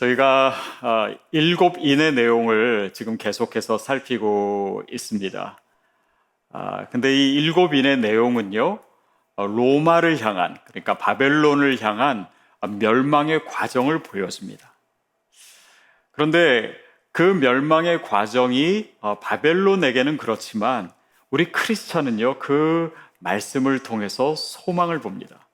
저희가 아, 일곱 인의 내용을 지금 계속해서 살피고 있습니다. 아, 근데 이 일곱 인의 내용은요, 어, 로마를 향한, 그러니까 바벨론을 향한 멸망의 과정을 보여줍니다. 그런데 그 멸망의 과정이 어, 바벨론에게는 그렇지만 우리 크리스천은요, 그 말씀을 통해서 소망을 봅니다.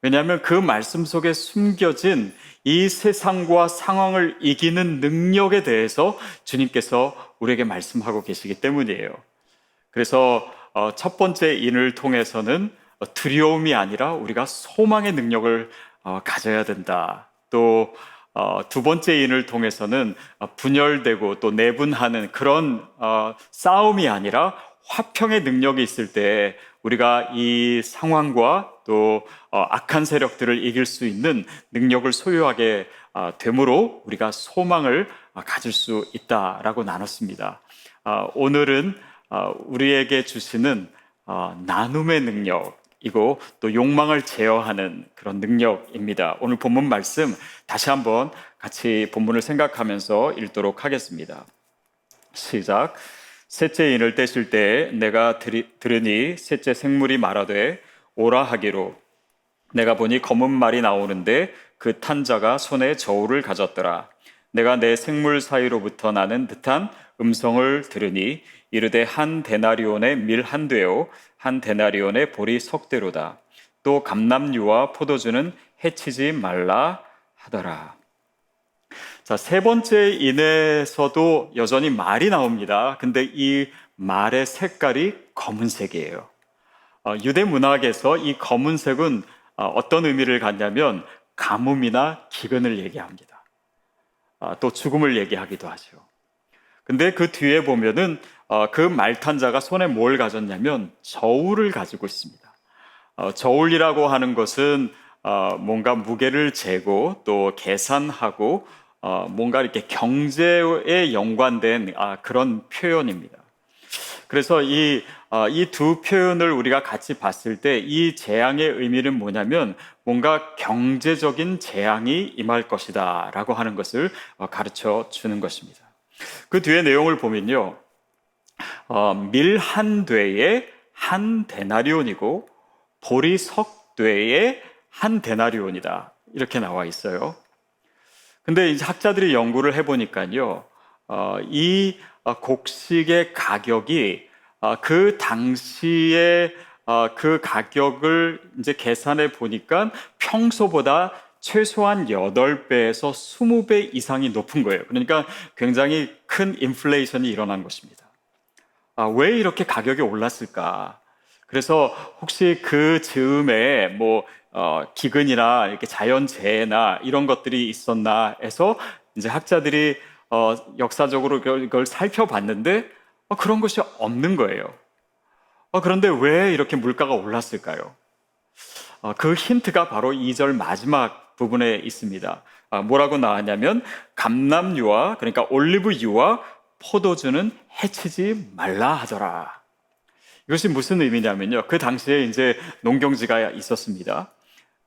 왜냐하면 그 말씀 속에 숨겨진 이 세상과 상황을 이기는 능력에 대해서 주님께서 우리에게 말씀하고 계시기 때문이에요. 그래서 어, 첫 번째 인을 통해서는 두려움이 아니라 우리가 소망의 능력을 어, 가져야 된다. 또 어, 두 번째 인을 통해서는 분열되고 또 내분하는 그런 싸움이 아니라 화평의 능력이 있을 때 우리가 이 상황과 또 어, 악한 세력들을 이길 수 있는 능력을 소유하게 어, 되므로 우리가 소망을 어, 가질 수 있다라고 나눴습니다. 오늘은 우리에게 주시는 나눔의 능력 이고 또 욕망을 제어하는 그런 능력입니다. 오늘 본문 말씀 다시 한번 같이 본문을 생각하면서 읽도록 하겠습니다. 시작. 셋째 인을 떼실 때 내가 들으니 셋째 생물이 말하되 오라 하기로 내가 보니 검은 말이 나오는데 그 탄자가 손에 저울을 가졌더라. 내가 내 생물 사이로부터 나는 듯한 음성을 들으니 이르되 한 데나리온의 밀 한 되요 한 데나리온의 보리 석 대로다. 또 감남류와 포도주는 해치지 말라 하더라. 자, 세 번째 인에서도 여전히 말이 나옵니다. 근데 이 말의 색깔이 검은색이에요. 어, 유대 문학에서 이 검은색은 어, 어떤 의미를 갖냐면 가뭄이나 기근을 얘기합니다. 어, 또 죽음을 얘기하기도 하죠. 근데 그 뒤에 보면은 어, 그 말탄자가 손에 뭘 가졌냐면 저울을 가지고 있습니다. 어, 저울이라고 하는 것은 어, 뭔가 무게를 재고 또 계산하고 어, 뭔가 이렇게 경제에 연관된 아, 그런 표현입니다. 그래서 이, 어, 이두 표현을 우리가 같이 봤을 때 이 재앙의 의미는 뭐냐면 뭔가 경제적인 재앙이 임할 것이다 라고 하는 것을 어, 가르쳐 주는 것입니다. 그 뒤에 내용을 보면요. 어, 밀한 되에 한 데나리온이고 보리 석 되에 한 데나리온이다. 이렇게 나와 있어요. 근데 이제 학자들이 연구를 해보니까요, 어, 이 어, 곡식의 가격이 어, 그 당시에 어, 그 가격을 이제 계산해 보니까 평소보다 최소한 8배에서 20배 이상이 높은 거예요. 그러니까 굉장히 큰 인플레이션이 일어난 것입니다. 아, 왜 이렇게 가격이 올랐을까? 그래서 혹시 그 즈음에 뭐 어, 기근이나 이렇게 자연재해나 이런 것들이 있었나 해서 이제 학자들이 어, 역사적으로 그걸 살펴봤는데 어, 그런 것이 없는 거예요. 어, 그런데 왜 이렇게 물가가 올랐을까요? 어, 그 힌트가 바로 2절 마지막 부분에 있습니다. 아, 뭐라고 나왔냐면 감남유와 그러니까 올리브유와 포도주는 해치지 말라 하더라. 이것이 무슨 의미냐면요. 그 당시에 이제 농경지가 있었습니다.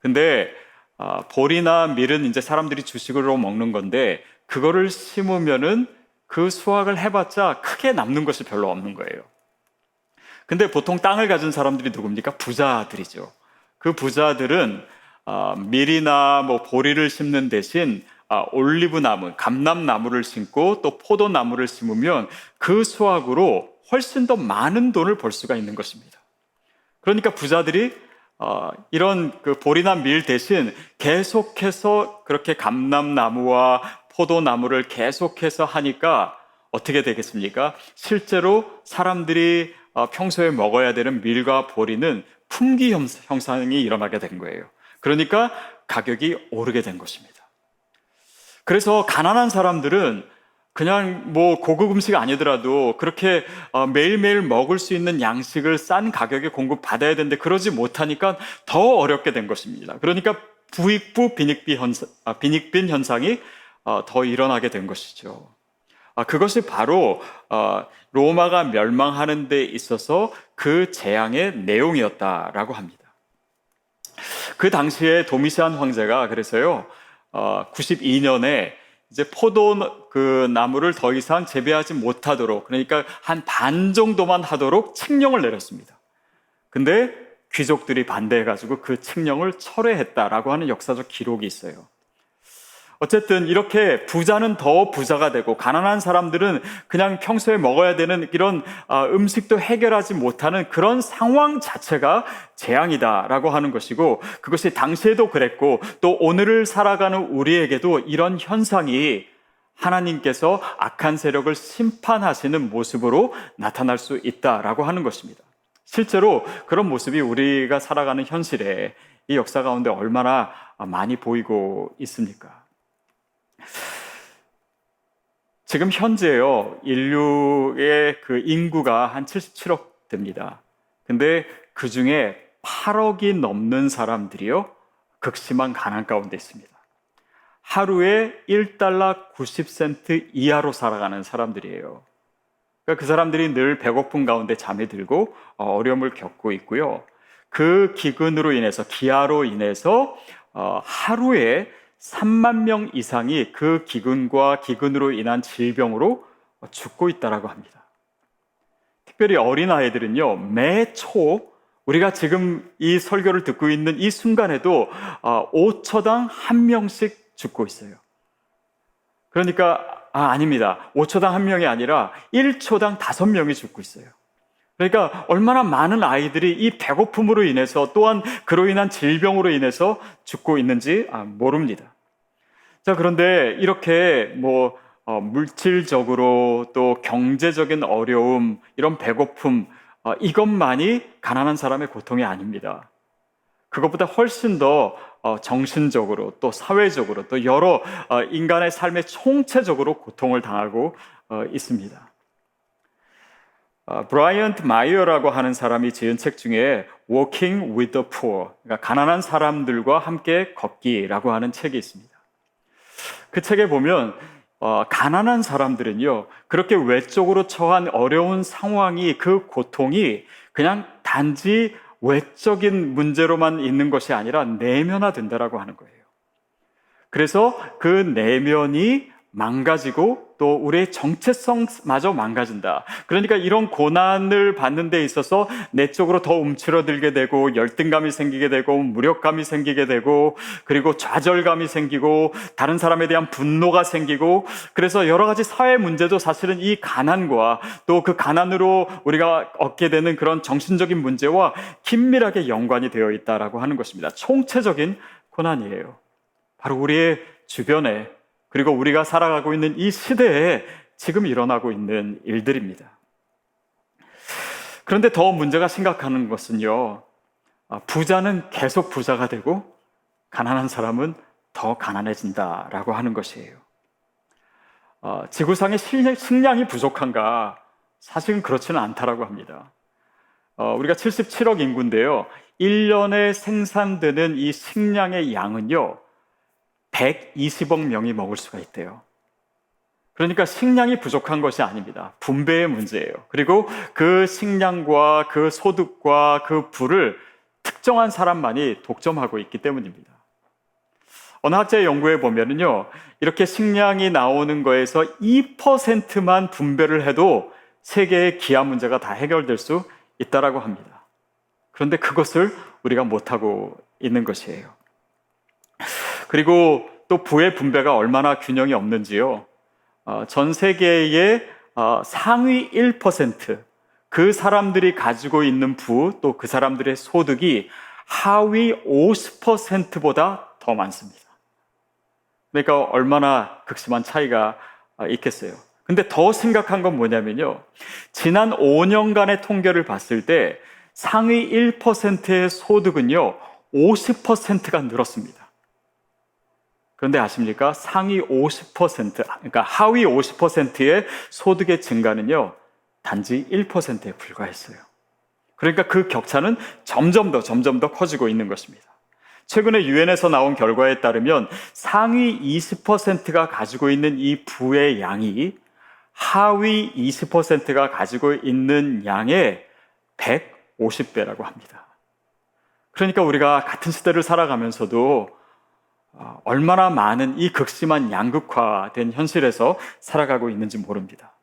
근데 아, 보리나 밀은 이제 사람들이 주식으로 먹는 건데 그거를 심으면은 그 수확을 해봤자 크게 남는 것이 별로 없는 거예요. 근데 보통 땅을 가진 사람들이 누굽니까? 부자들이죠. 그 부자들은 아, 밀이나 뭐 보리를 심는 대신 아, 올리브 나무, 감람 나무를 심고 또 포도 나무를 심으면 그 수확으로 훨씬 더 많은 돈을 벌 수가 있는 것입니다. 그러니까 부자들이 어, 이런 그 보리나 밀 대신 계속해서 그렇게 감람나무와 포도나무를 계속해서 하니까 어떻게 되겠습니까? 실제로 사람들이 어, 평소에 먹어야 되는 밀과 보리는 품귀 형상이 일어나게 된 거예요. 그러니까 가격이 오르게 된 것입니다. 그래서 가난한 사람들은 그냥 뭐 고급 음식 아니더라도 그렇게 어, 매일매일 먹을 수 있는 양식을 싼 가격에 공급받아야 되는데 그러지 못하니까 더 어렵게 된 것입니다. 그러니까 부익부 빈익빈 현상, 아, 빈익빈 현상이 어, 더 일어나게 된 것이죠. 아, 그것이 바로 어, 로마가 멸망하는 데 있어서 그 재앙의 내용이었다라고 합니다. 그 당시에 도미시안 황제가 그래서요 92년에 이제 포도 그 나무를 더 이상 재배하지 못하도록 그러니까 한 반 정도만 하도록 칙령을 내렸습니다. 근데 귀족들이 반대해가지고 그 칙령을 철회했다라고 하는 역사적 기록이 있어요. 어쨌든 이렇게 부자는 더 부자가 되고 가난한 사람들은 그냥 평소에 먹어야 되는 이런 아, 음식도 해결하지 못하는 그런 상황 자체가 재앙이다라고 하는 것이고 그것이 당시에도 그랬고 또 오늘을 살아가는 우리에게도 이런 현상이 하나님께서 악한 세력을 심판하시는 모습으로 나타날 수 있다라고 하는 것입니다. 실제로 그런 모습이 우리가 살아가는 현실에 이 역사 가운데 얼마나 많이 보이고 있습니까? 지금 현재요, 인류의 그 인구가 한 77억 됩니다. 근데 그 중에 8억이 넘는 사람들이요, 극심한 가난 가운데 있습니다. 하루에 1달러 90센트 이하로 살아가는 사람들이에요. 그러니까 그 사람들이 늘 배고픈 가운데 잠이 들고 어, 어려움을 겪고 있고요. 그 기근으로 인해서, 기아로 인해서 어, 하루에 3만 명 이상이 그 기근과 기근으로 인한 질병으로 죽고 있다라고 합니다. 특별히 어린 아이들은요, 매초 우리가 지금 이 설교를 듣고 있는 이 순간에도 5초당 어, 한 명씩 죽고 있어요. 그러니까 아, 아닙니다. 5초당 한 명이 아니라 1초당 다섯 명이 죽고 있어요. 그러니까 얼마나 많은 아이들이 이 배고픔으로 인해서 또한 그로 인한 질병으로 인해서 죽고 있는지 아, 모릅니다. 자, 그런데 이렇게 뭐 어, 물질적으로 또 경제적인 어려움, 이런 배고픔, 어, 이것만이 가난한 사람의 고통이 아닙니다. 그것보다 훨씬 더 어, 정신적으로 또 사회적으로 또 여러 어, 인간의 삶에 총체적으로 고통을 당하고 어, 있습니다. 브라이언트 마이어라고 하는 사람이 지은 책 중에 Walking with the Poor, 그러니까 가난한 사람들과 함께 걷기라고 하는 책이 있습니다. 그 책에 보면 어, 가난한 사람들은요 그렇게 외적으로 처한 어려운 상황이 그 고통이 그냥 단지 외적인 문제로만 있는 것이 아니라 내면화된다라고 하는 거예요. 그래서 그 내면이 망가지고 또 우리의 정체성마저 망가진다. 그러니까 이런 고난을 받는 데 있어서 내적으로 더 움츠러들게 되고 열등감이 생기게 되고 무력감이 생기게 되고 그리고 좌절감이 생기고 다른 사람에 대한 분노가 생기고 그래서 여러 가지 사회 문제도 사실은 이 가난과 또 그 가난으로 우리가 얻게 되는 그런 정신적인 문제와 긴밀하게 연관이 되어 있다라고 하는 것입니다. 총체적인 고난이에요. 바로 우리의 주변에 그리고 우리가 살아가고 있는 이 시대에 지금 일어나고 있는 일들입니다. 그런데 더 문제가 심각한 것은요, 아, 부자는 계속 부자가 되고, 가난한 사람은 더 가난해진다라고 하는 것이에요. 어, 지구상의 식량이 부족한가? 사실은 그렇지는 않다라고 합니다. 어, 우리가 77억 인구인데요. 1년에 생산되는 이 식량의 양은요, 120억 명이 먹을 수가 있대요. 그러니까 식량이 부족한 것이 아닙니다. 분배의 문제예요. 그리고 그 식량과 그 소득과 그 부를 특정한 사람만이 독점하고 있기 때문입니다. 어느 학자의 연구에 보면은요, 이렇게 식량이 나오는 거에서 2%만 분배를 해도 세계의 기아 문제가 다 해결될 수 있다라고 합니다. 그런데 그것을 우리가 못하고 있는 것이에요. 그리고 또 부의 분배가 얼마나 균형이 없는지요. 어, 전 세계의 어, 상위 1%그 사람들이 가지고 있는 부 또 그 사람들의 소득이 하위 50%보다 더 많습니다. 그러니까 얼마나 극심한 차이가 어, 있겠어요. 근데 더 심각한 건 뭐냐면요. 지난 5년간의 통계를 봤을 때 상위 1%의 소득은요, 50%가 늘었습니다. 그런데 아십니까? 상위 50%, 그러니까 하위 50%의 소득의 증가는요, 단지 1%에 불과했어요. 그러니까 그 격차는 점점 더, 점점 더 커지고 있는 것입니다. 최근에 유엔에서 나온 결과에 따르면 상위 20%가 가지고 있는 이 부의 양이 하위 20%가 가지고 있는 양의 150배라고 합니다. 그러니까 우리가 같은 시대를 살아가면서도 어, 얼마나 많은 이 극심한 양극화된 현실에서 살아가고 있는지 모릅니다.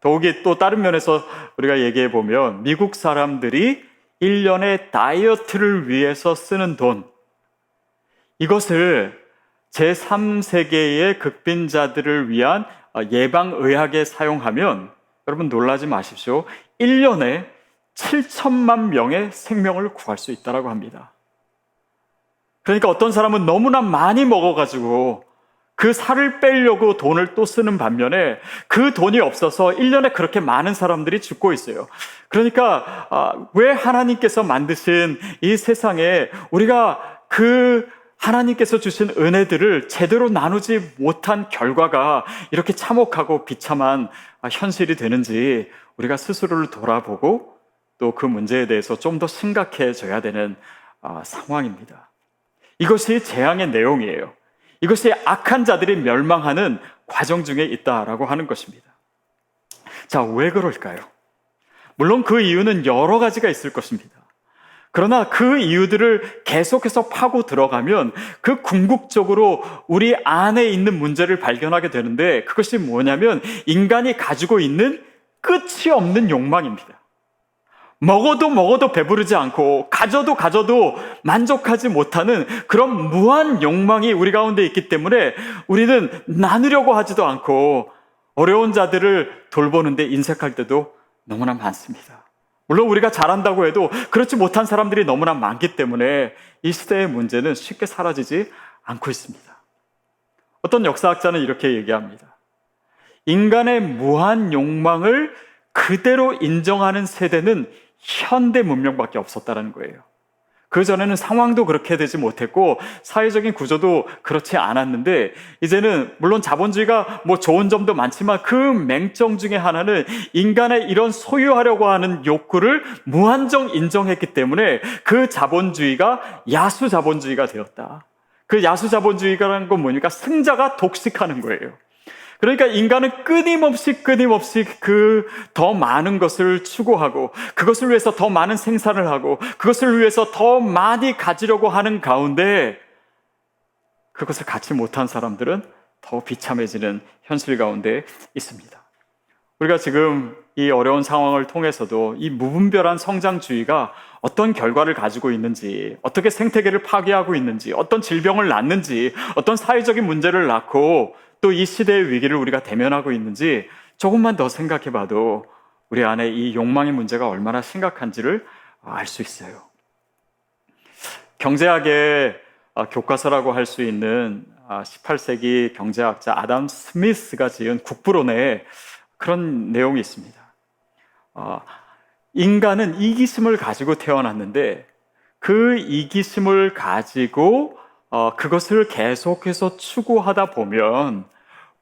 더욱이 또 다른 면에서 우리가 얘기해 보면 미국 사람들이 1년에 다이어트를 위해서 쓰는 돈, 이것을 제3세계의 극빈자들을 위한 예방의학에 사용하면 여러분 놀라지 마십시오. 1년에 7천만 명의 생명을 구할 수 있다고 합니다. 그러니까 어떤 사람은 너무나 많이 먹어가지고 그 살을 빼려고 돈을 또 쓰는 반면에 그 돈이 없어서 1년에 그렇게 많은 사람들이 죽고 있어요. 그러니까 아, 왜 하나님께서 만드신 이 세상에 우리가 그 하나님께서 주신 은혜들을 제대로 나누지 못한 결과가 이렇게 참혹하고 비참한 현실이 되는지 우리가 스스로를 돌아보고 또 그 문제에 대해서 좀 더 심각해져야 되는 아, 상황입니다. 이것이 재앙의 내용이에요. 이것이 악한 자들이 멸망하는 과정 중에 있다라고 하는 것입니다. 자, 왜 그럴까요? 물론 그 이유는 여러 가지가 있을 것입니다. 그러나 그 이유들을 계속해서 파고 들어가면 그 궁극적으로 우리 안에 있는 문제를 발견하게 되는데 그것이 뭐냐면 인간이 가지고 있는 끝이 없는 욕망입니다. 먹어도 먹어도 배부르지 않고 가져도 가져도 만족하지 못하는 그런 무한 욕망이 우리 가운데 있기 때문에 우리는 나누려고 하지도 않고 어려운 자들을 돌보는데 인색할 때도 너무나 많습니다. 물론 우리가 잘한다고 해도 그렇지 못한 사람들이 너무나 많기 때문에 이 시대의 문제는 쉽게 사라지지 않고 있습니다. 어떤 역사학자는 이렇게 얘기합니다. 인간의 무한 욕망을 그대로 인정하는 세대는 현대 문명밖에 없었다는 거예요. 그 전에는 상황도 그렇게 되지 못했고 사회적인 구조도 그렇지 않았는데 이제는 물론 자본주의가 뭐 좋은 점도 많지만 그 맹점 중에 하나는 인간의 이런 소유하려고 하는 욕구를 무한정 인정했기 때문에 그 자본주의가 야수 자본주의가 되었다. 그 야수 자본주의라는 건 뭐니까 승자가 독식하는 거예요. 그러니까 인간은 끊임없이 끊임없이 그 더 많은 것을 추구하고 그것을 위해서 더 많은 생산을 하고 그것을 위해서 더 많이 가지려고 하는 가운데 그것을 갖지 못한 사람들은 더 비참해지는 현실 가운데 있습니다. 우리가 지금 이 어려운 상황을 통해서도 이 무분별한 성장주의가 어떤 결과를 가지고 있는지, 어떻게 생태계를 파괴하고 있는지, 어떤 질병을 낳는지, 어떤 사회적인 문제를 낳고 또 이 시대의 위기를 우리가 대면하고 있는지 조금만 더 생각해 봐도 우리 안에 이 욕망의 문제가 얼마나 심각한지를 알 수 있어요. 경제학의 아, 교과서라고 할 수 있는 18세기 아, 경제학자 아담 스미스가 지은 국부론에 그런 내용이 있습니다. 아, 인간은 이기심을 가지고 태어났는데 그 이기심을 가지고 어, 그것을 계속해서 추구하다 보면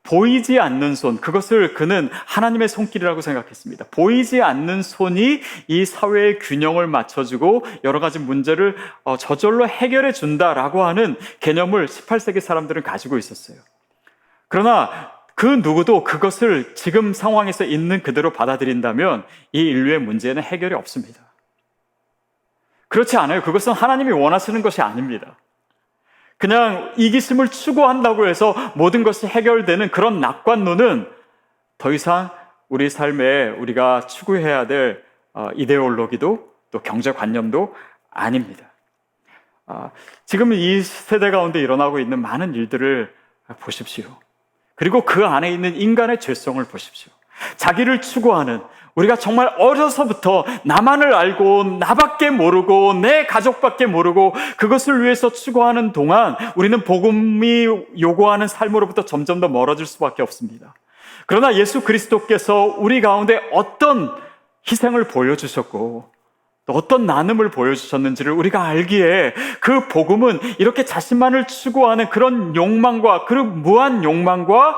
보이지 않는 손, 그것을 그는 하나님의 손길이라고 생각했습니다. 보이지 않는 손이 이 사회의 균형을 맞춰주고 여러 가지 문제를 어, 저절로 해결해 준다라고 하는 개념을 18세기 사람들은 가지고 있었어요. 그러나 그 누구도 그것을 지금 상황에서 있는 그대로 받아들인다면 이 인류의 문제는 해결이 없습니다. 그렇지 않아요. 그것은 하나님이 원하시는 것이 아닙니다. 그냥 이기심을 추구한다고 해서 모든 것이 해결되는 그런 낙관론은 더 이상 우리 삶에 우리가 추구해야 될 어, 이데올로기도 또 경제관념도 아닙니다. 아, 지금 이 세대 가운데 일어나고 있는 많은 일들을 보십시오. 그리고 그 안에 있는 인간의 죄성을 보십시오. 자기를 추구하는 우리가 정말 어려서부터 나만을 알고 나밖에 모르고 내 가족밖에 모르고 그것을 위해서 추구하는 동안 우리는 복음이 요구하는 삶으로부터 점점 더 멀어질 수밖에 없습니다. 그러나 예수 그리스도께서 우리 가운데 어떤 희생을 보여주셨고 또 어떤 나눔을 보여주셨는지를 우리가 알기에 그 복음은 이렇게 자신만을 추구하는 그런 욕망과 그 무한 욕망과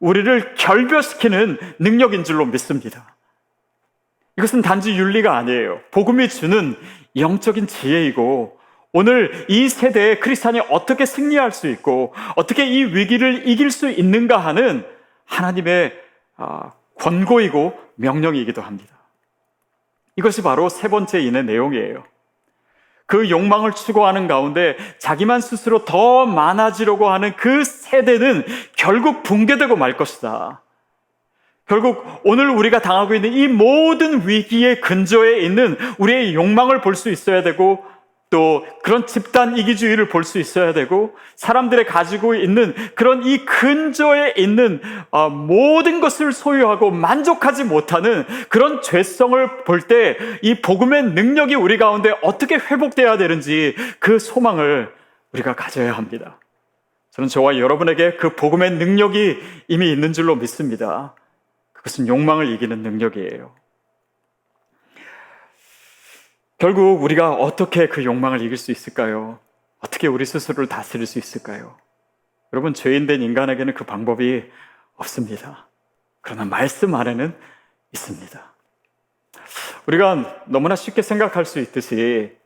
우리를 결별시키는 능력인 줄로 믿습니다. 이것은 단지 윤리가 아니에요. 복음이 주는 영적인 지혜이고 오늘 이 세대에 크리스찬이 어떻게 승리할 수 있고 어떻게 이 위기를 이길 수 있는가 하는 하나님의 아, 권고이고 명령이기도 합니다. 이것이 바로 세 번째 인의 내용이에요. 그 욕망을 추구하는 가운데 자기만 스스로 더 많아지려고 하는 그 세대는 결국 붕괴되고 말 것이다. 결국 오늘 우리가 당하고 있는 이 모든 위기의 근저에 있는 우리의 욕망을 볼 수 있어야 되고 또 그런 집단 이기주의를 볼 수 있어야 되고 사람들의 가지고 있는 그런 이 근저에 있는 어, 모든 것을 소유하고 만족하지 못하는 그런 죄성을 볼 때 이 복음의 능력이 우리 가운데 어떻게 회복돼야 되는지 그 소망을 우리가 가져야 합니다. 저는 저와 여러분에게 그 복음의 능력이 이미 있는 줄로 믿습니다. 그것은 욕망을 이기는 능력이에요. 결국 우리가 어떻게 그 욕망을 이길 수 있을까요? 어떻게 우리 스스로를 다스릴 수 있을까요? 여러분, 죄인된 인간에게는 그 방법이 없습니다. 그러나 말씀 안에는 있습니다. 우리가 너무나 쉽게 생각할 수 있듯이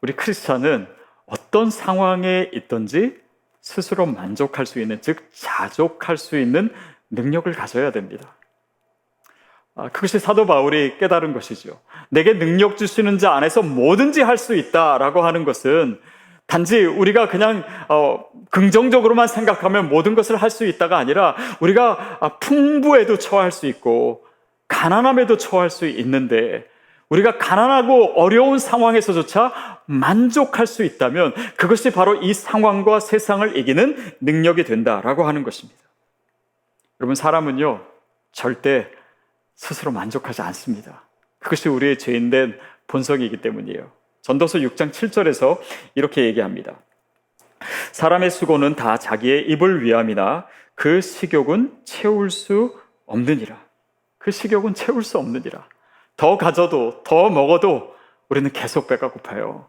우리 크리스찬은 어떤 상황에 있든지 스스로 만족할 수 있는, 즉, 자족할 수 있는 능력을 가져야 됩니다. 아, 그것이 사도 바울이 깨달은 것이죠. 내게 능력 주시는 자 안에서 뭐든지 할 수 있다라고 하는 것은 단지 우리가 그냥 어, 긍정적으로만 생각하면 모든 것을 할 수 있다가 아니라 우리가 아, 풍부에도 처할 수 있고 가난함에도 처할 수 있는데 우리가 가난하고 어려운 상황에서조차 만족할 수 있다면 그것이 바로 이 상황과 세상을 이기는 능력이 된다라고 하는 것입니다. 여러분 사람은요 절대 스스로 만족하지 않습니다. 그것이 우리의 죄인된 본성이기 때문이에요. 전도서 6장 7절에서 이렇게 얘기합니다. 사람의 수고는 다 자기의 입을 위함이나 그 식욕은 채울 수 없느니라. 그 식욕은 채울 수 없느니라. 더 가져도 더 먹어도 우리는 계속 배가 고파요.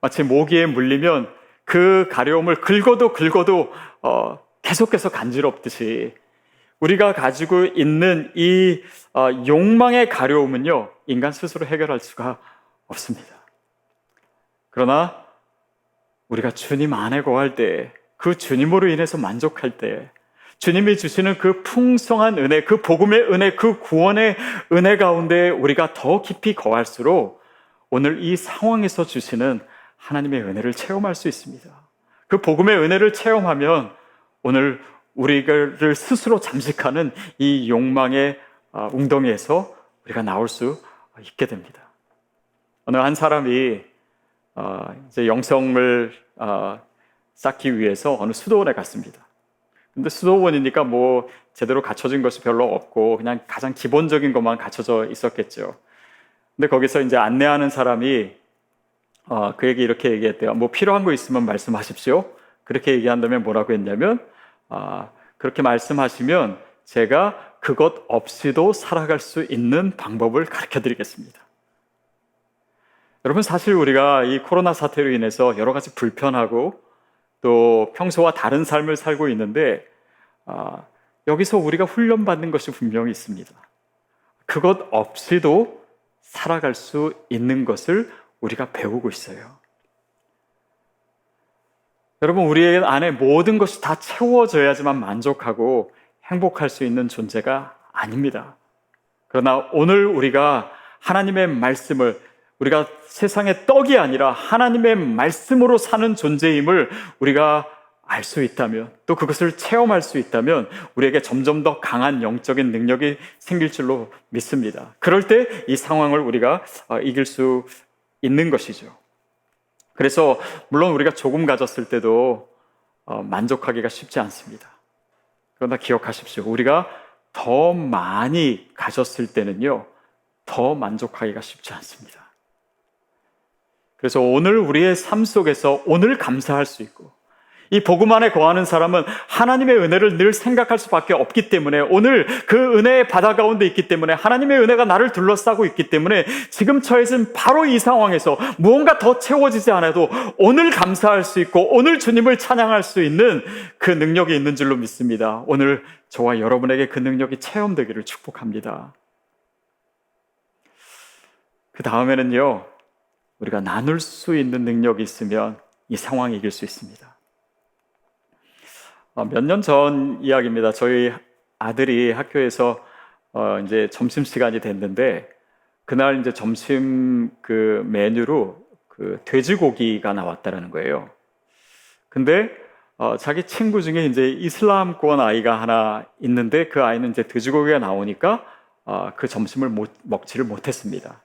마치 모기에 물리면 그 가려움을 긁어도 긁어도 어, 계속해서 간지럽듯이 우리가 가지고 있는 이 어, 욕망의 가려움은요, 인간 스스로 해결할 수가 없습니다. 그러나 우리가 주님 안에 거할 때, 그 주님으로 인해서 만족할 때, 주님이 주시는 그 풍성한 은혜, 그 복음의 은혜, 그 구원의 은혜 가운데 우리가 더 깊이 거할수록 오늘 이 상황에서 주시는 하나님의 은혜를 체험할 수 있습니다. 그 복음의 은혜를 체험하면 오늘 우리를 스스로 잠식하는 이 욕망의 어, 웅덩이에서 우리가 나올 수 있게 됩니다. 어느 한 사람이 어, 이제 영성을 어, 쌓기 위해서 어느 수도원에 갔습니다. 근데 수도원이니까 뭐 제대로 갖춰진 것이 별로 없고 그냥 가장 기본적인 것만 갖춰져 있었겠죠. 근데 거기서 이제 안내하는 사람이 그에게 이렇게 얘기했대요. 뭐 필요한 거 있으면 말씀하십시오. 그렇게 얘기한다면 뭐라고 했냐면 아, 그렇게 말씀하시면 제가 그것 없이도 살아갈 수 있는 방법을 가르쳐 드리겠습니다. 여러분, 사실 우리가 이 코로나 사태로 인해서 여러 가지 불편하고 또 평소와 다른 삶을 살고 있는데, 아, 여기서 우리가 훈련받는 것이 분명히 있습니다. 그것 없이도 살아갈 수 있는 것을 우리가 배우고 있어요. 여러분, 우리 안에 모든 것이 다 채워져야지만 만족하고 행복할 수 있는 존재가 아닙니다. 그러나 오늘 우리가 하나님의 말씀을 우리가 세상의 떡이 아니라 하나님의 말씀으로 사는 존재임을 우리가 알 수 있다면 또 그것을 체험할 수 있다면 우리에게 점점 더 강한 영적인 능력이 생길 줄로 믿습니다. 그럴 때 이 상황을 우리가 어, 이길 수 있는 것이죠. 그래서 물론 우리가 조금 가졌을 때도 어, 만족하기가 쉽지 않습니다. 그러나 기억하십시오. 우리가 더 많이 가졌을 때는요, 더 만족하기가 쉽지 않습니다. 그래서 오늘 우리의 삶 속에서 오늘 감사할 수 있고, 이 복음 안에 거하는 사람은 하나님의 은혜를 늘 생각할 수밖에 없기 때문에 오늘 그 은혜의 바다 가운데 있기 때문에 하나님의 은혜가 나를 둘러싸고 있기 때문에 지금 처해진 바로 이 상황에서 무언가 더 채워지지 않아도 오늘 감사할 수 있고 오늘 주님을 찬양할 수 있는 그 능력이 있는 줄로 믿습니다. 오늘 저와 여러분에게 그 능력이 체험되기를 축복합니다. 그 다음에는요, 우리가 나눌 수 있는 능력이 있으면 이 상황을 이길 수 있습니다. 어, 몇년 전 이야기입니다. 저희 아들이 학교에서 어 이제 점심 시간이 됐는데 그날 이제 점심 그 메뉴로 그그 돼지고기가 나왔다라는 거예요. 근데 어, 자기 친구 중에 이제 이슬람권 아이가 하나 있는데 그 아이는 이제 돼지고기가 나오니까 어, 그 점심을 못, 먹지를 못했습니다.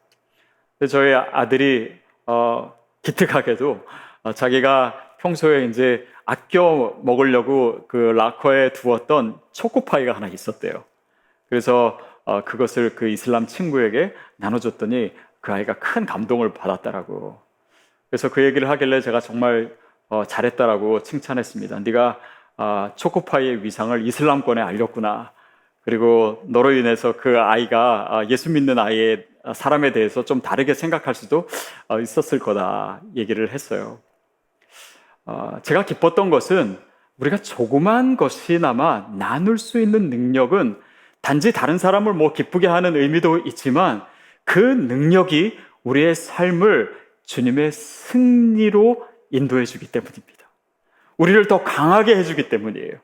저희 아들이 어, 기특하게도 어, 자기가 평소에 이제 아껴 먹으려고 그 락커에 두었던 초코파이가 하나 있었대요. 그래서 어, 그것을 그 이슬람 친구에게 나눠줬더니 그 아이가 큰 감동을 받았다라고. 그래서 그 얘기를 하길래 제가 정말 어, 잘했다라고 칭찬했습니다. 네가 어, 초코파이의 위상을 이슬람권에 알렸구나. 그리고 너로 인해서 그 아이가 아, 예수 믿는 아이의 사람에 대해서 좀 다르게 생각할 수도 어, 있었을 거다 얘기를 했어요. 어, 제가 기뻤던 것은 우리가 조그만 것이나마 나눌 수 있는 능력은 단지 다른 사람을 뭐 기쁘게 하는 의미도 있지만 그 능력이 우리의 삶을 주님의 승리로 인도해 주기 때문입니다. 우리를 더 강하게 해 주기 때문이에요.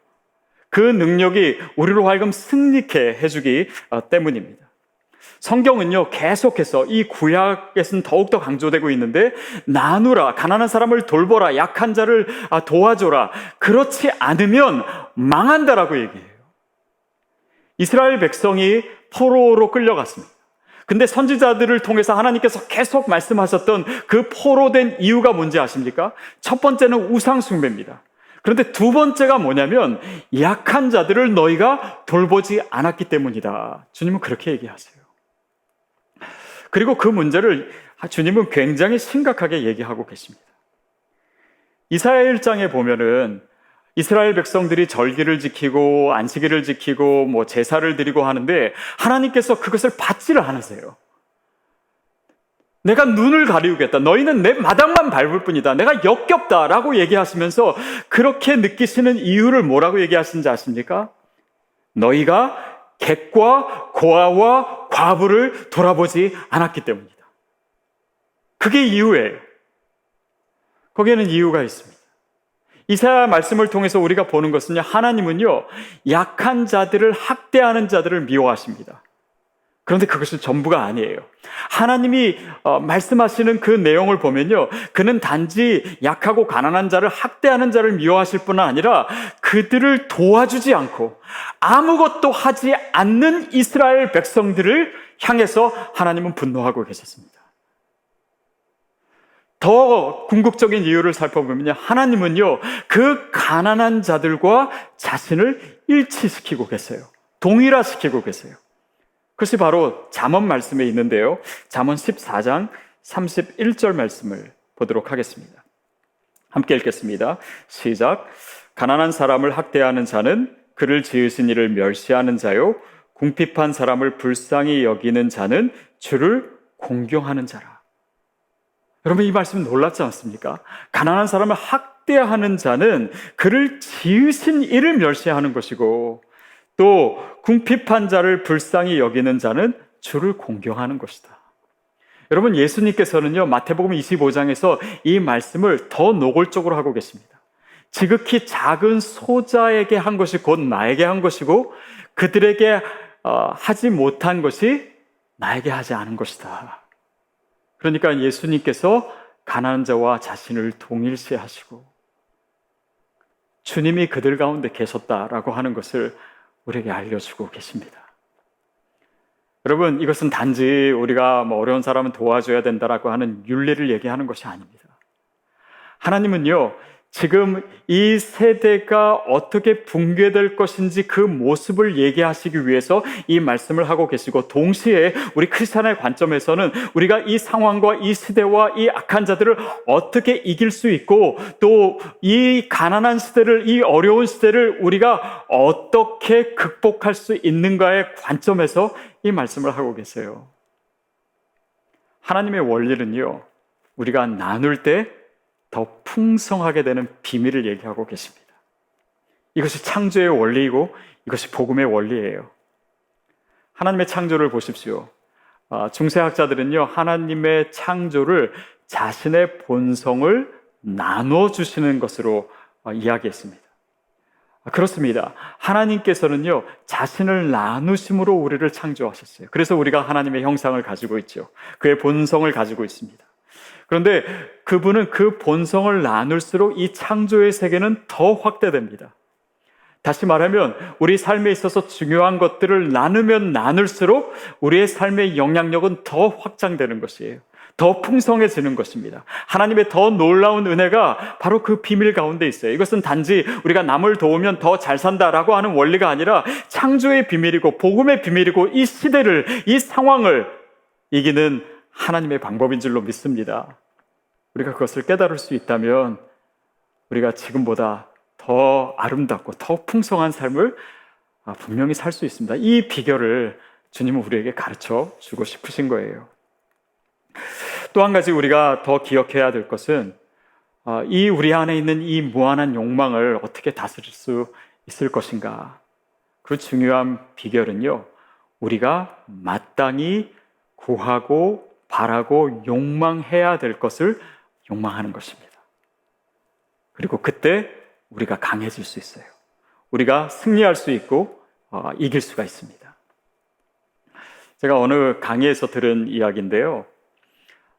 그 능력이 우리로 하여금 승리케 해 주기 어, 때문입니다. 성경은요, 계속해서 이 구약에서는 더욱더 강조되고 있는데, 나누라, 가난한 사람을 돌보라, 약한 자를 아, 도와줘라. 그렇지 않으면 망한다라고 얘기해요. 이스라엘 백성이 포로로 끌려갔습니다. 근데 선지자들을 통해서 하나님께서 계속 말씀하셨던 그 포로된 이유가 뭔지 아십니까? 첫 번째는 우상숭배입니다. 그런데 두 번째가 뭐냐면 약한 자들을 너희가 돌보지 않았기 때문이다. 주님은 그렇게 얘기하세요. 그리고 그 문제를 주님은 굉장히 심각하게 얘기하고 계십니다. 이사야 1장에 보면은 이스라엘 백성들이 절기를 지키고 안식일을 지키고 뭐 제사를 드리고 하는데 하나님께서 그것을 받지를 않으세요. 내가 눈을 가리우겠다. 너희는 내 마당만 밟을 뿐이다. 내가 역겹다라고 얘기하시면서 그렇게 느끼시는 이유를 뭐라고 얘기하시는지 아십니까? 너희가 객과 고아와 과부를 돌아보지 않았기 때문이다. 그게 이유예요. 거기에는 이유가 있습니다. 이사야 말씀을 통해서 우리가 보는 것은요, 하나님은요, 약한 자들을 학대하는 자들을 미워하십니다. 그런데 그것이 전부가 아니에요. 하나님이 어, 말씀하시는 그 내용을 보면요. 그는 단지 약하고 가난한 자를 학대하는 자를 미워하실 뿐 아니라 그들을 도와주지 않고 아무것도 하지 않는 이스라엘 백성들을 향해서 하나님은 분노하고 계셨습니다. 더 궁극적인 이유를 살펴보면요. 하나님은요, 그 가난한 자들과 자신을 일치시키고 계세요. 동일화시키고 계세요. 그것이 바로 잠언 말씀에 있는데요. 잠언 14장 31절 말씀을 보도록 하겠습니다. 함께 읽겠습니다. 시작. 가난한 사람을 학대하는 자는 그를 지으신 이를 멸시하는 자요. 궁핍한 사람을 불쌍히 여기는 자는 주를 공경하는 자라. 여러분 이 말씀 놀랍지 않습니까? 가난한 사람을 학대하는 자는 그를 지으신 이를 멸시하는 것이고 또 궁핍한 자를 불쌍히 여기는 자는 주를 공경하는 것이다. 여러분 예수님께서는요 마태복음 25장에서 이 말씀을 더 노골적으로 하고 계십니다. 지극히 작은 소자에게 한 것이 곧 나에게 한 것이고 그들에게 어, 하지 못한 것이 나에게 하지 않은 것이다. 그러니까 예수님께서 가난한 자와 자신을 동일시하시고 주님이 그들 가운데 계셨다라고 하는 것을 우리에게 알려주고 계십니다. 여러분, 이것은 단지 우리가 뭐 어려운 사람은 도와줘야 된다라고 하는 윤리를 얘기하는 것이 아닙니다. 하나님은요, 지금 이 세대가 어떻게 붕괴될 것인지 그 모습을 얘기하시기 위해서 이 말씀을 하고 계시고 동시에 우리 크리스천의 관점에서는 우리가 이 상황과 이 시대와 이 악한 자들을 어떻게 이길 수 있고 또 이 가난한 시대를 이 어려운 시대를 우리가 어떻게 극복할 수 있는가의 관점에서 이 말씀을 하고 계세요. 하나님의 원리는요. 우리가 나눌 때 더 풍성하게 되는 비밀을 얘기하고 계십니다. 이것이 창조의 원리이고 이것이 복음의 원리예요. 하나님의 창조를 보십시오. 아, 중세학자들은요, 하나님의 창조를 자신의 본성을 나눠 주시는 것으로 어, 이야기했습니다. 아, 그렇습니다. 하나님께서는요, 자신을 나누심으로 우리를 창조하셨어요. 그래서 우리가 하나님의 형상을 가지고 있죠. 그의 본성을 가지고 있습니다. 그런데 그분은 그 본성을 나눌수록 이 창조의 세계는 더 확대됩니다. 다시 말하면 우리 삶에 있어서 중요한 것들을 나누면 나눌수록 우리의 삶의 영향력은 더 확장되는 것이에요. 더 풍성해지는 것입니다. 하나님의 더 놀라운 은혜가 바로 그 비밀 가운데 있어요. 이것은 단지 우리가 남을 도우면 더 잘 산다라고 하는 원리가 아니라 창조의 비밀이고 복음의 비밀이고 이 시대를 이 상황을 이기는 하나님의 방법인 줄로 믿습니다. 우리가 그것을 깨달을 수 있다면 우리가 지금보다 더 아름답고 더 풍성한 삶을 아, 분명히 살 수 있습니다. 이 비결을 주님은 우리에게 가르쳐 주고 싶으신 거예요. 또 한 가지 우리가 더 기억해야 될 것은 아, 이 우리 안에 있는 이 무한한 욕망을 어떻게 다스릴 수 있을 것인가. 그 중요한 비결은요, 우리가 마땅히 구하고 바라고 욕망해야 될 것을 욕망하는 것입니다. 그리고 그때 우리가 강해질 수 있어요. 우리가 승리할 수 있고 어, 이길 수가 있습니다. 제가 어느 강의에서 들은 이야기인데요.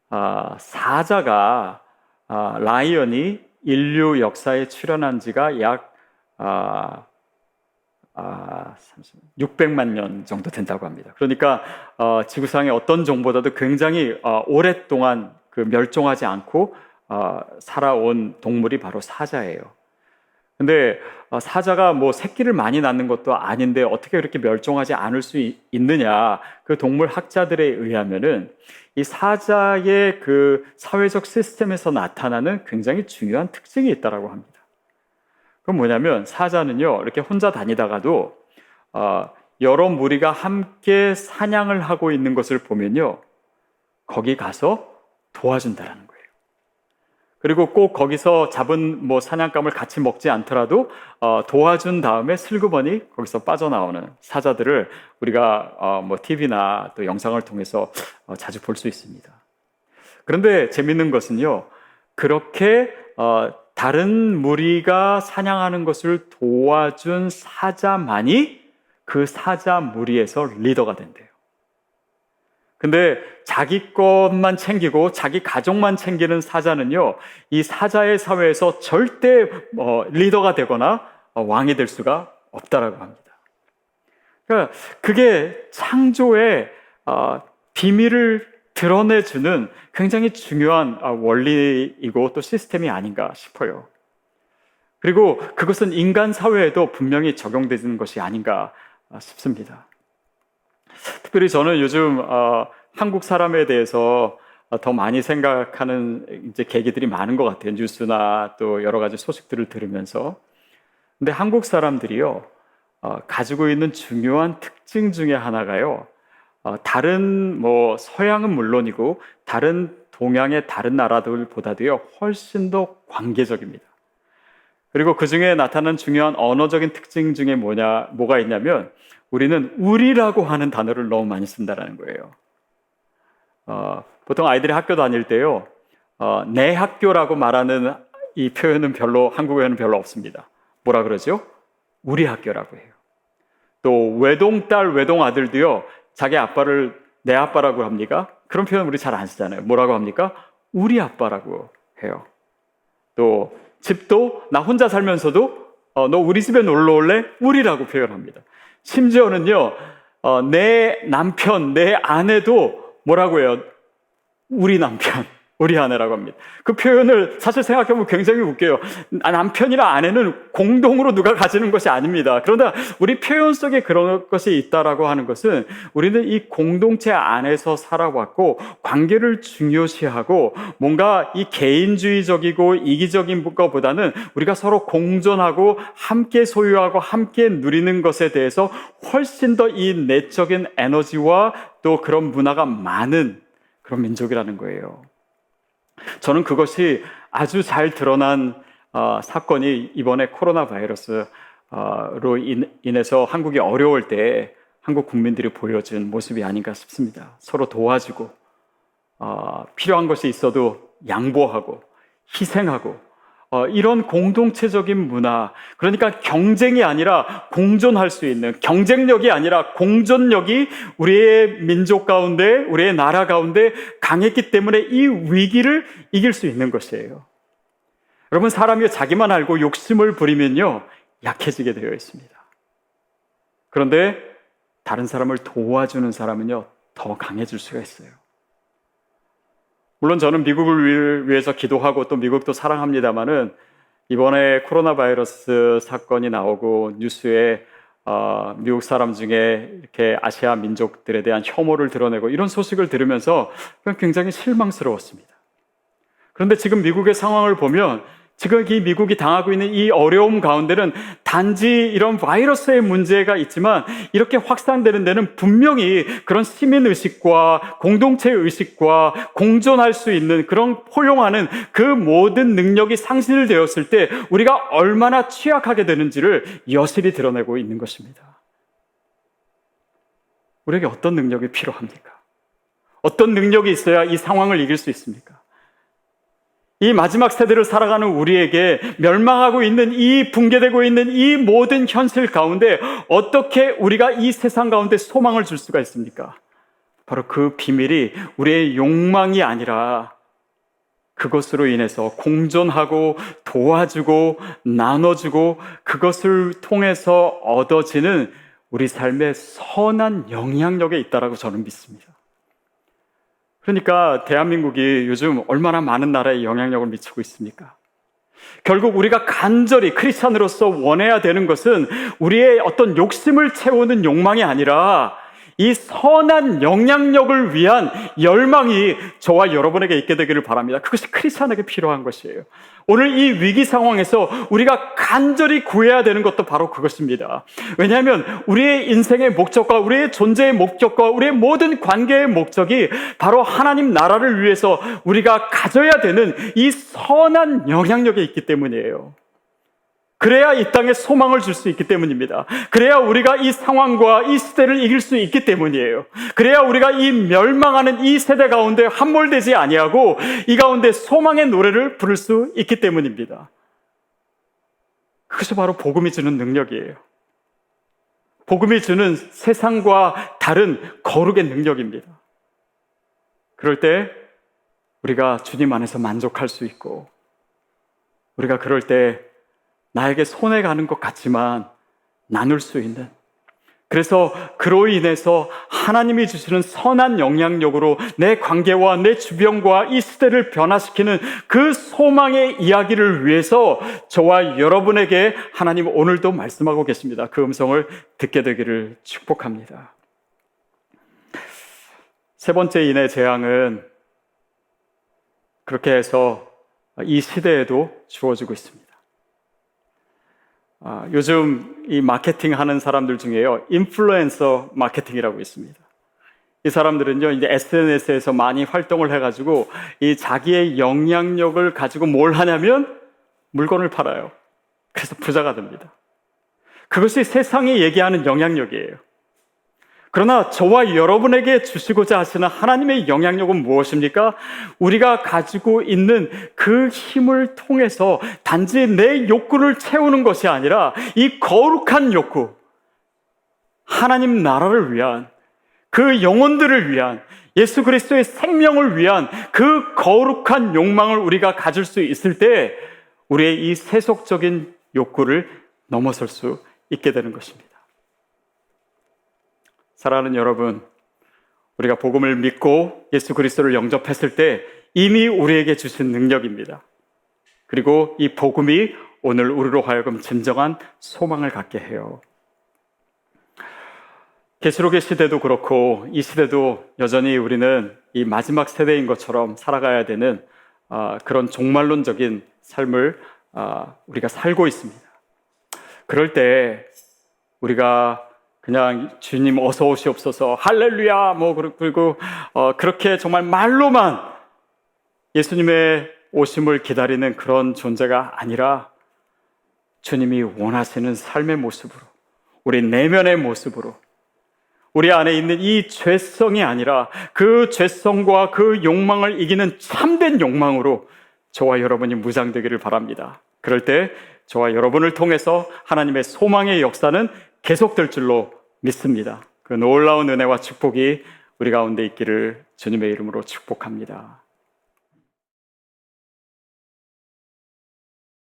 아, 사자가 아, 라이언이 인류 역사에 출현한 지가 약 아, 아, 600만 년 정도 된다고 합니다. 그러니까 어, 지구상의 어떤 종보다도 굉장히 어, 오랫동안 그 멸종하지 않고 어, 살아온 동물이 바로 사자예요. 근데 어, 사자가 뭐 새끼를 많이 낳는 것도 아닌데 어떻게 그렇게 멸종하지 않을 수 있느냐? 그 동물 학자들에 의하면은 이 사자의 그 사회적 시스템에서 나타나는 굉장히 중요한 특징이 있다라고 합니다. 그건 뭐냐면 사자는요 이렇게 혼자 다니다가도 어, 여러 무리가 함께 사냥을 하고 있는 것을 보면요 거기 가서 도와준다라는 거예요. 그리고 꼭 거기서 잡은 뭐 사냥감을 같이 먹지 않더라도 어, 도와준 다음에 슬그머니 거기서 빠져나오는 사자들을 우리가 어, 뭐 TV나 또 영상을 통해서 어, 자주 볼 수 있습니다. 그런데 재밌는 것은요, 그렇게 어, 다른 무리가 사냥하는 것을 도와준 사자만이 그 사자 무리에서 리더가 된대요. 근데 자기 것만 챙기고 자기 가족만 챙기는 사자는요, 이 사자의 사회에서 절대 어, 리더가 되거나 어, 왕이 될 수가 없다라고 합니다. 그러니까 그게 창조의 어, 비밀을 드러내주는 굉장히 중요한 어, 원리이고 또 시스템이 아닌가 싶어요. 그리고 그것은 인간 사회에도 분명히 적용되는 것이 아닌가 어, 싶습니다. 특별히 저는 요즘 어, 한국 사람에 대해서 더 많이 생각하는 이제 계기들이 많은 것 같아요. 뉴스나 또 여러 가지 소식들을 들으면서. 근데 한국 사람들이요, 어, 가지고 있는 중요한 특징 중에 하나가요, 어, 다른 뭐 서양은 물론이고 다른 동양의 다른 나라들보다도요, 훨씬 더 관계적입니다. 그리고 그 중에 나타나는 중요한 언어적인 특징 중에 뭐냐, 뭐가 있냐면, 우리는 우리라고 하는 단어를 너무 많이 쓴다라는 거예요. 어, 보통 아이들이 학교 다닐 때요, 어, 내 학교라고 말하는 이 표현은 별로 한국에는 별로 없습니다. 뭐라 그러죠? 우리 학교라고 해요. 또 외동딸, 외동아들도요, 자기 아빠를 내 아빠라고 합니까? 그런 표현 우리 잘 안 쓰잖아요. 뭐라고 합니까? 우리 아빠라고 해요. 또 집도 나 혼자 살면서도 어, 너 우리 집에 놀러 올래? 우리라고 표현합니다. 심지어는요, 어, 내 남편, 내 아내도 뭐라고 해요? 우리 남편. 우리 아내라고 합니다. 그 표현을 사실 생각해보면 굉장히 웃겨요. 아, 남편이나 아내는 공동으로 누가 가지는 것이 아닙니다. 그러나 우리 표현 속에 그런 것이 있다라고 하는 것은 우리는 이 공동체 안에서 살아왔고 관계를 중요시하고 뭔가 이 개인주의적이고 이기적인 것보다는 우리가 서로 공존하고 함께 소유하고 함께 누리는 것에 대해서 훨씬 더 이 내적인 에너지와 또 그런 문화가 많은 그런 민족이라는 거예요. 저는 그것이 아주 잘 드러난 어, 사건이 이번에 코로나 바이러스로 인해서 한국이 어려울 때 한국 국민들이 보여준 모습이 아닌가 싶습니다. 서로 도와주고 어, 필요한 것이 있어도 양보하고 희생하고 어, 이런 공동체적인 문화, 그러니까 경쟁이 아니라 공존할 수 있는, 경쟁력이 아니라 공존력이 우리의 민족 가운데, 우리의 나라 가운데 강했기 때문에 이 위기를 이길 수 있는 것이에요. 여러분, 사람이 자기만 알고 욕심을 부리면요, 약해지게 되어 있습니다. 그런데 다른 사람을 도와주는 사람은요, 더 강해질 수가 있어요. 물론 저는 미국을 위해서 기도하고 또 미국도 사랑합니다만은 이번에 코로나 바이러스 사건이 나오고 뉴스에 어, 미국 사람 중에 이렇게 아시아 민족들에 대한 혐오를 드러내고 이런 소식을 들으면서 굉장히 실망스러웠습니다. 그런데 지금 미국의 상황을 보면 지금 이 미국이 당하고 있는 이 어려움 가운데는 단지 이런 바이러스의 문제가 있지만 이렇게 확산되는 데는 분명히 그런 시민 의식과 공동체 의식과 공존할 수 있는 그런 포용하는 그 모든 능력이 상실되었을 때 우리가 얼마나 취약하게 되는지를 여실히 드러내고 있는 것입니다. 우리에게 어떤 능력이 필요합니까? 어떤 능력이 있어야 이 상황을 이길 수 있습니까? 이 마지막 세대를 살아가는 우리에게 멸망하고 있는 이 붕괴되고 있는 이 모든 현실 가운데 어떻게 우리가 이 세상 가운데 소망을 줄 수가 있습니까? 바로 그 비밀이 우리의 욕망이 아니라 그것으로 인해서 공존하고 도와주고 나눠주고 그것을 통해서 얻어지는 우리 삶의 선한 영향력에 있다라고 저는 믿습니다. 그러니까 대한민국이 요즘 얼마나 많은 나라에 영향력을 미치고 있습니까? 결국 우리가 간절히 크리스찬으로서 원해야 되는 것은 우리의 어떤 욕심을 채우는 욕망이 아니라 이 선한 영향력을 위한 열망이 저와 여러분에게 있게 되기를 바랍니다. 그것이 크리스찬에게 필요한 것이에요. 오늘 이 위기 상황에서 우리가 간절히 구해야 되는 것도 바로 그것입니다. 왜냐하면 우리의 인생의 목적과 우리의 존재의 목적과 우리의 모든 관계의 목적이 바로 하나님 나라를 위해서 우리가 가져야 되는 이 선한 영향력에 있기 때문이에요. 그래야 이 땅에 소망을 줄 수 있기 때문입니다. 그래야 우리가 이 상황과 이 시대를 이길 수 있기 때문이에요. 그래야 우리가 이 멸망하는 이 세대 가운데 함몰되지 아니하고 이 가운데 소망의 노래를 부를 수 있기 때문입니다. 그것이 바로 복음이 주는 능력이에요. 복음이 주는 세상과 다른 거룩의 능력입니다. 그럴 때 우리가 주님 안에서 만족할 수 있고 우리가 그럴 때 나에게 손해 가는 것 같지만 나눌 수 있는 그래서 그로 인해서 하나님이 주시는 선한 영향력으로 내 관계와 내 주변과 이 시대를 변화시키는 그 소망의 이야기를 위해서 저와 여러분에게 하나님 오늘도 말씀하고 계십니다. 그 음성을 듣게 되기를 축복합니다. 세 번째 인의 재앙은 그렇게 해서 이 시대에도 주어지고 있습니다. 아, 요즘 이 마케팅 하는 사람들 중에요. 인플루엔서 마케팅이라고 있습니다. 이 사람들은요, 이제 SNS에서 많이 활동을 해가지고 이 자기의 영향력을 가지고 뭘 하냐면 물건을 팔아요. 그래서 부자가 됩니다. 그것이 세상이 얘기하는 영향력이에요. 그러나 저와 여러분에게 주시고자 하시는 하나님의 영향력은 무엇입니까? 우리가 가지고 있는 그 힘을 통해서 단지 내 욕구를 채우는 것이 아니라 이 거룩한 욕구, 하나님 나라를 위한 그 영혼들을 위한 예수 그리스도의 생명을 위한 그 거룩한 욕망을 우리가 가질 수 있을 때 우리의 이 세속적인 욕구를 넘어설 수 있게 되는 것입니다. 사랑하는 여러분, 우리가 복음을 믿고 예수 그리스도를 영접했을 때 이미 우리에게 주신 능력입니다. 그리고 이 복음이 오늘 우리로 하여금 진정한 소망을 갖게 해요. 계시록의 시대도 그렇고 이 시대도 여전히 우리는 이 마지막 세대인 것처럼 살아가야 되는 아, 그런 종말론적인 삶을 아, 우리가 살고 있습니다. 그럴 때 우리가 그냥 주님 어서 오시옵소서 할렐루야 뭐 그리고 어, 그렇게 정말 말로만 예수님의 오심을 기다리는 그런 존재가 아니라 주님이 원하시는 삶의 모습으로 우리 내면의 모습으로 우리 안에 있는 이 죄성이 아니라 그 죄성과 그 욕망을 이기는 참된 욕망으로 저와 여러분이 무장되기를 바랍니다. 그럴 때 저와 여러분을 통해서 하나님의 소망의 역사는 계속될 줄로 믿습니다. 그 놀라운 은혜와 축복이 우리 가운데 있기를 주님의 이름으로 축복합니다.